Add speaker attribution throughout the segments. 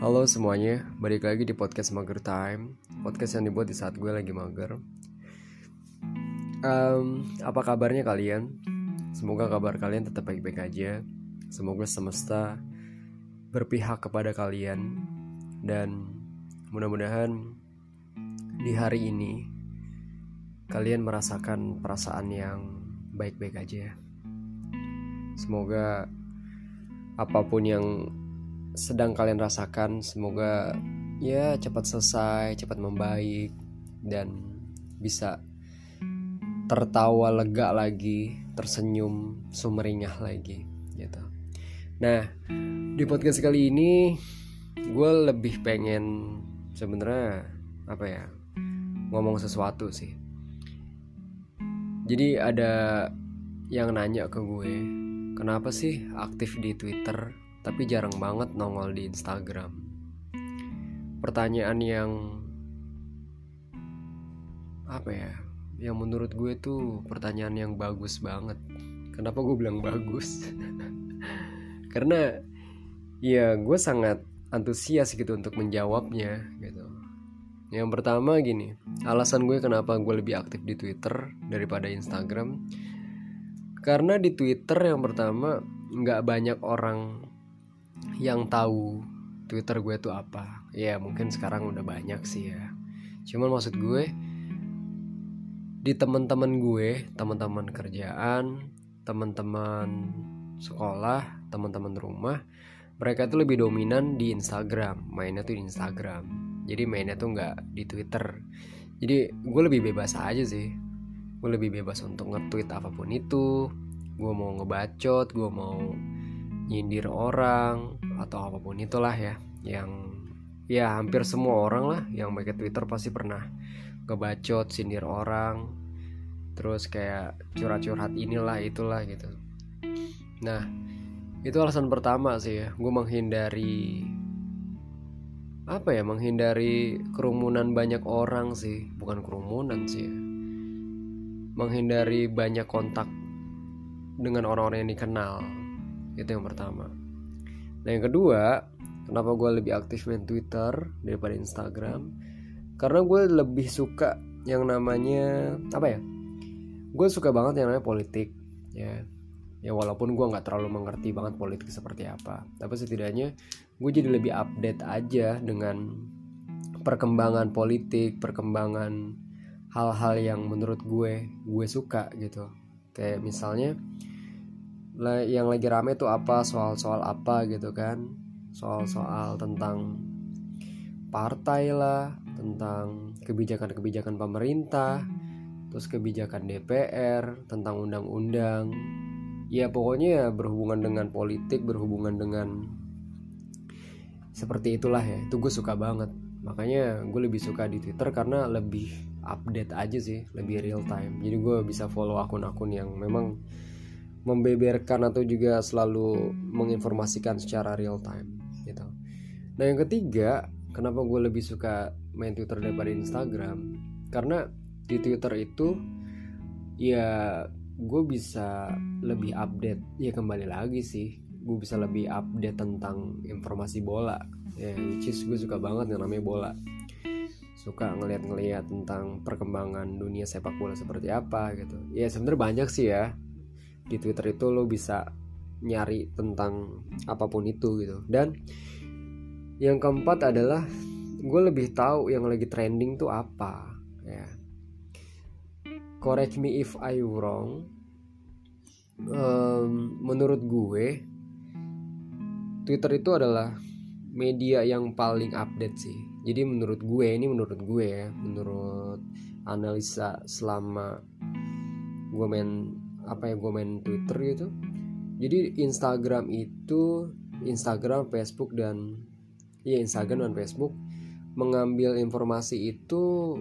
Speaker 1: Halo semuanya, balik lagi di podcast Mager Time. Podcast yang dibuat di saat gue lagi mager. Um, Apa kabarnya kalian? Semoga kabar kalian tetap baik-baik aja. Semoga semesta berpihak kepada kalian. Dan mudah-mudahan di hari ini Kalian merasakan perasaan yang baik-baik aja. Semoga apa pun yang sedang kalian rasakan semoga ya cepat selesai, cepat membaik dan bisa tertawa lega lagi, tersenyum sumringah lagi gitu. Nah, di podcast kali ini gue lebih pengen sebenarnya apa ya ngomong sesuatu sih. Jadi ada yang nanya ke gue, kenapa sih aktif di Twitter tapi jarang banget nongol di Instagram. Pertanyaan yang apa ya? Yang menurut gue tuh pertanyaan yang bagus banget. Kenapa gue bilang bagus? Karena ya gue sangat antusias gitu untuk menjawabnya gitu. Yang pertama gini, alasan gue kenapa gue lebih aktif di Twitter daripada Instagram. Karena di Twitter yang pertama nggak banyak orang yang tahu Twitter gue tuh apa. Ya mungkin sekarang udah banyak sih ya. Cuman maksud gue di teman-teman gue teman-teman kerjaan teman-teman sekolah teman-teman rumah mereka tuh lebih dominan di Instagram. Mainnya tuh di Instagram. Jadi mainnya tuh nggak di Twitter. Jadi gue lebih bebas aja sih. Gue lebih bebas untuk nge-tweet apa pun itu. Gue mau ngebacot gue mau nyindir orang atau apa pun itulah ya yang ya hampir semua orang lah yang pakai Twitter pasti pernah ngebacot sindir orang terus kayak curhat-curhat inilah itulah gitu nah itu alasan pertama sih ya gue menghindari apa ya menghindari kerumunan banyak orang sih bukan kerumunan sih ya. menghindari banyak kontak dengan orang-orang yang dikenal itu yang pertama. Nah yang kedua kenapa gue lebih aktif main Twitter daripada Instagram? Karena gue lebih suka yang namanya apa ya? Gue suka banget yang namanya politik ya. Ya walaupun gue nggak terlalu mengerti banget politik seperti apa. Tapi setidaknya gue jadi lebih update aja dengan perkembangan politik perkembangan hal-hal yang menurut gue gue suka gitu. Kayak misalnya yang lagi rame tuh apa soal-soal apa gitu kan. Soal-soal tentang partai lah tentang kebijakan-kebijakan pemerintah terus kebijakan DPR tentang undang-undang. Ya pokoknya ya berhubungan dengan politik berhubungan dengan seperti itulah ya. Itu gue suka banget. Makanya gue lebih suka di Twitter karena lebih update aja sih lebih real time. Jadi gue bisa follow akun-akun yang memang membeberkan atau juga selalu menginformasikan secara real time gitu. Nah yang ketiga, kenapa gue lebih suka main Twitter daripada Instagram? Karena di Twitter itu ya gue bisa lebih update ya kembali lagi sih gue bisa lebih update tentang informasi bola ya which is gue suka banget yang namanya bola suka ngeliat-ngeliat tentang perkembangan dunia sepak bola seperti apa gitu ya sebenarnya banyak sih ya di Twitter itu lo bisa nyari tentang apa pun itu gitu. Dan yang keempat adalah gue lebih tahu yang lagi trending tuh apa ya. Correct me if I wrong. Um, menurut gue Twitter itu adalah media yang paling update sih. Jadi menurut gue ini menurut gue ya menurut analisa selama gue main apa yang gue main Twitter gitu. Jadi Instagram itu Instagram Facebook dan ya Instagram dan Facebook mengambil informasi itu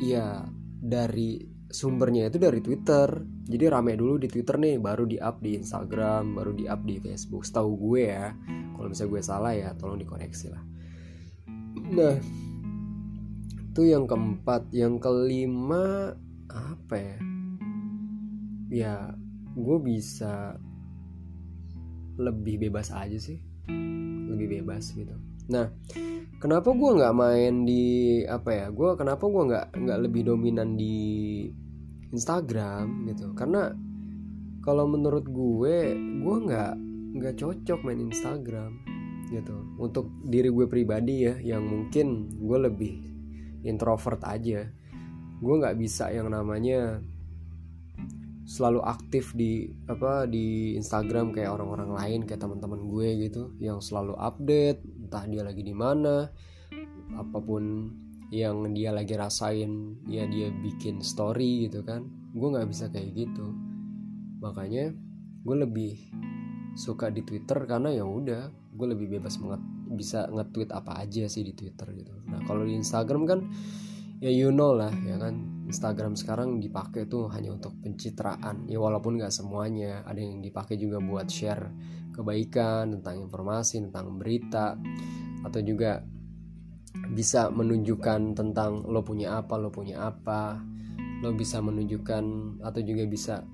Speaker 1: ya dari sumbernya itu dari Twitter. Jadi rame dulu di Twitter nih baru di up di Instagram baru di up di Facebook. Setahu gue ya kalau misalnya gue salah ya tolong dikoreksi lah. Nah itu yang keempat. Yang kelima apa ya ya gue bisa lebih bebas aja sih. Lebih bebas gitu. Nah kenapa gue nggak main di apa ya gue kenapa gue nggak nggak lebih dominan di Instagram gitu? Karena kalau menurut gue gue nggak nggak cocok main Instagram gitu. Untuk diri gue pribadi ya yang mungkin gue lebih introvert aja. Gue nggak bisa yang namanya selalu aktif di apa di Instagram kayak orang-orang lain kayak teman-teman gue gitu yang selalu update entah dia lagi di mana apa pun yang dia lagi rasain ya dia bikin story gitu kan. Gue nggak bisa kayak gitu. Makanya gue lebih suka di Twitter karena ya udah gue lebih bebas banget bisa nge-tweet apa aja sih di Twitter gitu. Nah kalau di Instagram kan ya you know lah ya kan Instagram sekarang dipakai tuh hanya untuk pencitraan. Ya walaupun nggak semuanya ada yang dipakai juga buat share kebaikan tentang informasi tentang berita atau juga bisa menunjukkan tentang lo punya apa lo punya apa. Lo bisa menunjukkan atau juga bisa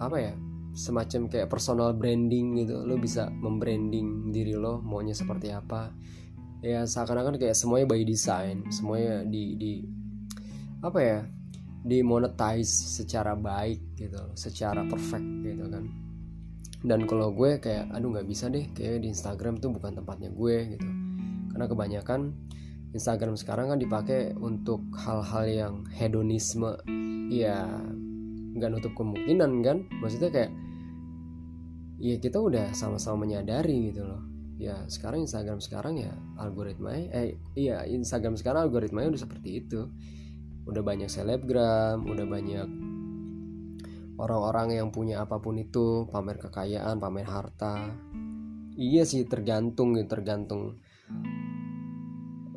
Speaker 1: apa ya semacam kayak personal branding gitu. Lo bisa membranding diri lo maunya seperti apa. Ya seakan-akan kayak semuanya by design semuanya di di apa ya dimonetize secara baik gitu secara perfect gitu kan. Dan kalau gue kayak aduh nggak bisa deh kayak di Instagram tuh bukan tempatnya gue gitu. Karena kebanyakan Instagram sekarang kan dipakai untuk hal-hal yang hedonisme. Ya nggak nutup kemungkinan kan. Maksudnya kayak ya kita udah sama-sama menyadari gitu loh. Ya sekarang Instagram sekarang ya algoritma eh iya Instagram sekarang algoritmanya udah seperti itu udah banyak selebgram udah banyak orang-orang yang punya apa pun itu pamer kekayaan pamer harta. Iya sih tergantung gitu tergantung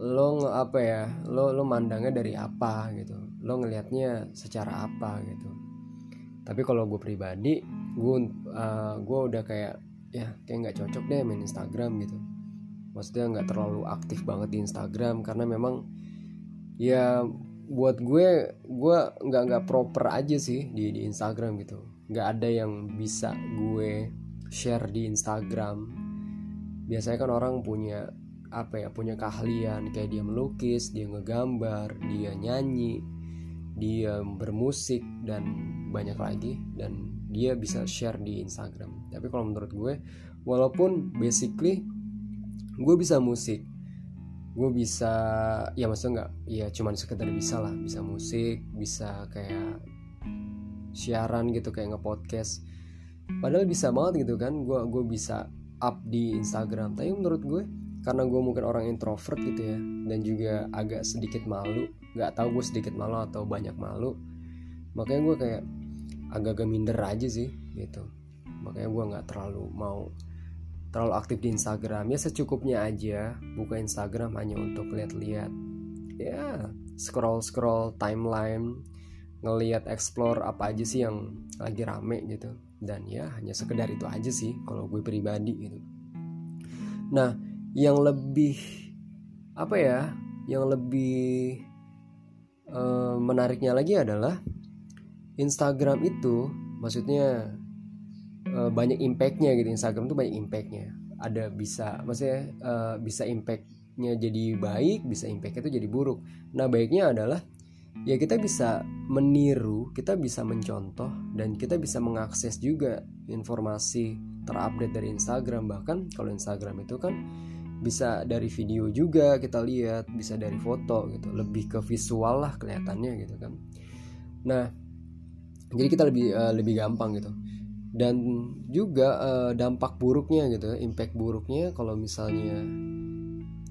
Speaker 1: lo apa ya lo lo mandangnya dari apa gitu. Lo ngelihatnya secara apa gitu. Tapi kalau gue pribadi gue uh, gue udah kayak ya kayak nggak cocok deh main Instagram gitu. Maksudnya nggak terlalu aktif banget di Instagram karena memang ya buat gue gue nggak nggak proper aja sih di di Instagram gitu. Nggak ada yang bisa gue share di Instagram. Biasanya kan orang punya apa ya punya keahlian. Kayak dia melukis dia ngegambar dia nyanyi dia bermusik dan banyak lagi. Dan dia bisa share di Instagram. Tapi kalau menurut gue walaupun basically gue bisa musik gue bisa ya maksudnya nggak ya cuman sekedar bisa lah. Bisa musik bisa kayak siaran gitu kayak nge-podcast. Padahal bisa banget gitu kan gue gue bisa up di Instagram. Tapi menurut gue karena gue mungkin orang introvert gitu ya dan juga agak sedikit malu nggak tahu gue sedikit malu atau banyak malu makanya gue kayak agak-agak minder aja sih gitu. Makanya gue nggak terlalu mau terlalu aktif di Instagram ya secukupnya aja. Buka Instagram hanya untuk lihat-lihat. Ya scroll scroll timeline ngelihat explore apa aja sih yang lagi rame gitu. Dan ya hanya sekedar itu aja sih kalau gue pribadi gitu. Nah yang lebih apa ya yang lebih uh, menariknya lagi adalah Instagram itu maksudnya uh, banyak impactnya gitu. Instagram tuh banyak impactnya. Ada bisa maksudnya uh, bisa impactnya jadi baik bisa impactnya itu jadi buruk. Nah baiknya adalah ya kita bisa meniru kita bisa mencontoh dan kita bisa mengakses juga informasi terupdate dari Instagram. Bahkan kalau Instagram itu kan bisa dari video juga kita lihat bisa dari foto gitu. Lebih ke visual lah kelihatannya gitu kan. Nah jadi kita lebih uh, lebih gampang gitu dan juga uh, dampak buruknya gitu impact buruknya kalau misalnya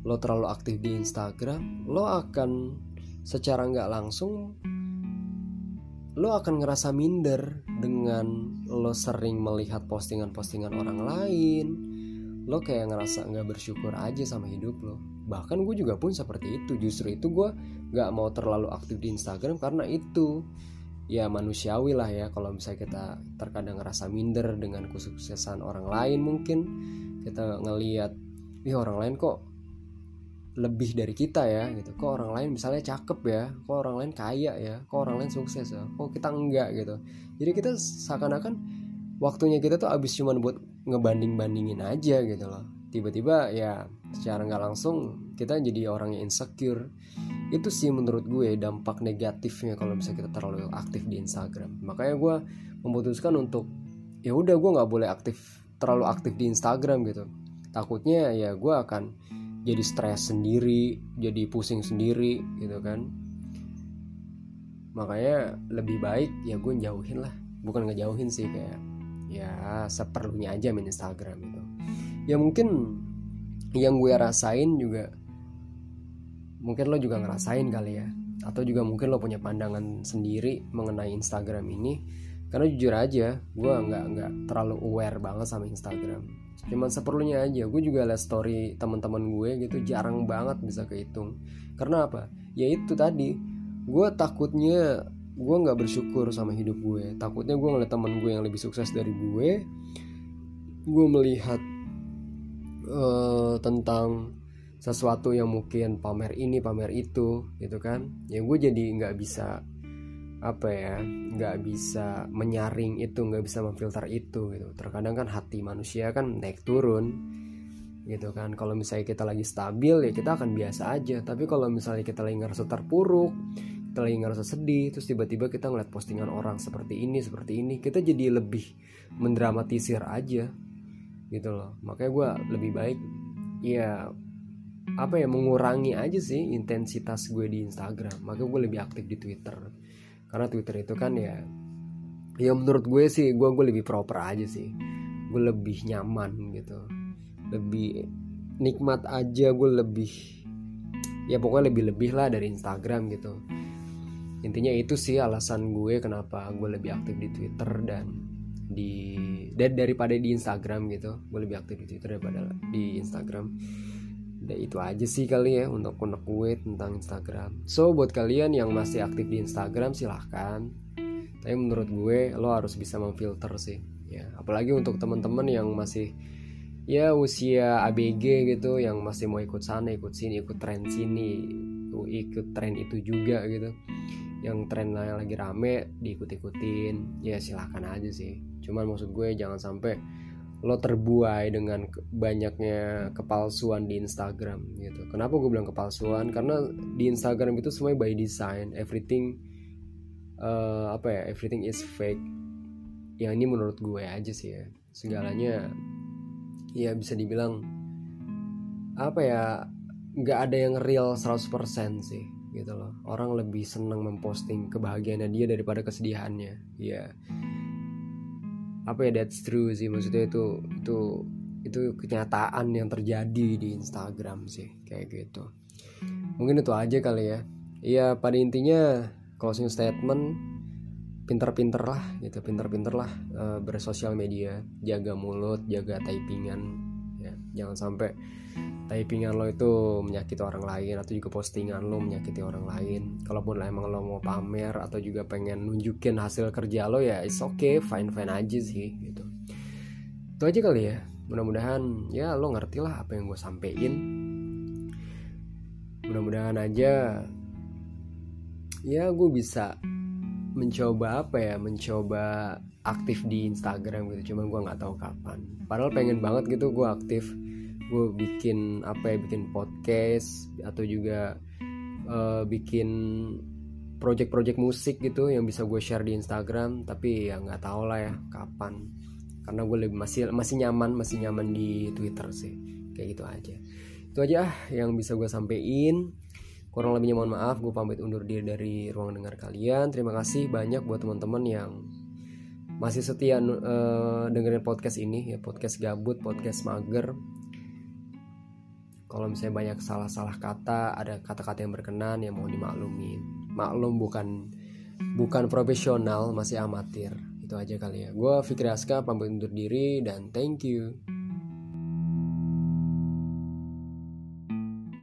Speaker 1: lo terlalu aktif di Instagram lo akan secara nggak langsung lo akan ngerasa minder dengan lo sering melihat postingan-postingan orang lain. Lo kayak ngerasa nggak bersyukur aja sama hidup lo. Bahkan gue juga pun seperti itu. Justru itu gue nggak mau terlalu aktif di Instagram karena itu ya manusiawi lah ya. Kalau misalnya kita terkadang ngerasa minder dengan kesuksesan orang lain mungkin kita ngeliat ih orang lain kok lebih dari kita ya gitu. Kok orang lain misalnya cakep ya? Kok orang lain kaya ya? Kok orang lain sukses ya? Kok kita enggak? Gitu. Jadi kita seakan-akan waktunya kita tuh abis cuman buat ngebanding bandingin aja gitu loh. Tiba-tiba ya secara nggak langsung kita jadi orang yang insecure itu sih menurut gue dampak negatifnya kalau misalnya kita terlalu aktif di Instagram. Makanya gue memutuskan untuk ya udah gue nggak boleh aktif terlalu aktif di Instagram gitu. Takutnya ya gue akan jadi stres sendiri jadi pusing sendiri gitu kan. Makanya lebih baik ya gue jauhin lah. Bukan ngejauhin sih kayak ya seperlunya aja main Instagram itu ya mungkin yang gue rasain juga mungkin lo juga ngerasain kali ya. Atau juga mungkin lo punya pandangan sendiri mengenai Instagram ini. Karena jujur aja gue nggak nggak terlalu aware banget sama Instagram. Cuman seperlunya aja gue juga liat story teman-teman gue gitu jarang banget bisa kehitung. Karena apa? Ya itu tadi gue takutnya gue nggak bersyukur sama hidup gue. Takutnya gue ngeliat teman gue yang lebih sukses dari gue. Gue melihat uh, tentang sesuatu yang mungkin pamer ini pamer itu gitu kan. Ya gue jadi nggak bisa apa ya nggak bisa menyaring itu nggak bisa memfilter itu gitu. Terkadang kan hati manusia kan naik turun gitu kan. Kalau misalnya kita lagi stabil ya kita akan biasa aja. Tapi kalau misalnya kita lagi ngerasa terpuruk kita lagi ngerasa sedih terus tiba-tiba kita ngeliat postingan orang seperti ini seperti ini kita jadi lebih mendramatisir aja gitu loh. Makanya gue lebih baik ya apa ya mengurangi aja sih intensitas gue di Instagram. Makanya gue lebih aktif di Twitter. Karena Twitter itu kan ya ya menurut gue sih gue gue lebih proper aja sih. Gue lebih nyaman gitu. Lebih nikmat aja gue lebih ya pokoknya lebih lebih lah dari Instagram gitu. Intinya itu sih alasan gue kenapa gue lebih aktif di Twitter dan di dan daripada di Instagram gitu. Gue lebih aktif di Twitter daripada di Instagram dan itu aja sih kali ya untuk unek gue tentang Instagram. So buat kalian yang masih aktif di Instagram silahkan. Tapi menurut gue lo harus bisa memfilter sih ya. Apalagi untuk teman-teman yang masih ya usia ABG gitu yang masih mau ikut sana ikut sini ikut tren sini ikut tren itu juga gitu. Yang tren yang lagi rame diikut-ikutin. Ya silahkan aja sih. Cuman maksud gue jangan sampai lo terbuai dengan banyaknya kepalsuan di Instagram gitu. Kenapa gue bilang kepalsuan? Karena di Instagram itu semuanya by design, everything uh, apa ya, everything is fake. Yang ini menurut gue aja sih ya. Segalanya ya bisa dibilang apa ya, nggak ada yang real 100% sih gitu loh. Orang lebih senang memposting kebahagiaannya dia daripada kesedihannya. Ya. Yeah apa ya that's true sih. Maksudnya itu itu itu kenyataan yang terjadi di Instagram sih kayak gitu. Mungkin itu aja kali ya. Iya pada intinya closing statement pinter-pinter lah gitu pinter-pinter lah uh, bersosial media. Jaga mulut jaga typingan ya. Jangan sampai typingan lo itu menyakiti orang lain atau juga postingan lo menyakiti orang lain. Kalaupun emang lo mau pamer atau juga pengen nunjukin hasil kerja lo ya it's okay fine fine aja sih gitu. Itu aja kali ya. Mudah-mudahan ya lo ngerti lah apa yang gue sampein. Mudah-mudahan aja ya gue bisa mencoba apa ya mencoba aktif di Instagram gitu. Cuman gue nggak tahu kapan. Padahal pengen banget gitu gue aktif gue bikin apa ya bikin podcast atau juga uh, bikin project-project musik gitu yang bisa gue share di Instagram. Tapi ya nggak tahu lah ya kapan. Karena gue lebih masih masih nyaman masih nyaman di Twitter sih. Kayak gitu aja. Itu aja ah yang bisa gue sampein. Kurang lebihnya mohon maaf gue pamit undur diri dari ruang dengar kalian. Terima kasih banyak buat teman-teman yang masih setia uh, dengerin podcast ini. Ya podcast gabut podcast mager kalau misalnya banyak salah-salah kata ada kata-kata yang berkenan ya mau dimaklumin maklum bukan bukan profesional masih amatir. Itu aja kali ya. Gue Fikri Aska pamit undur diri dan thank you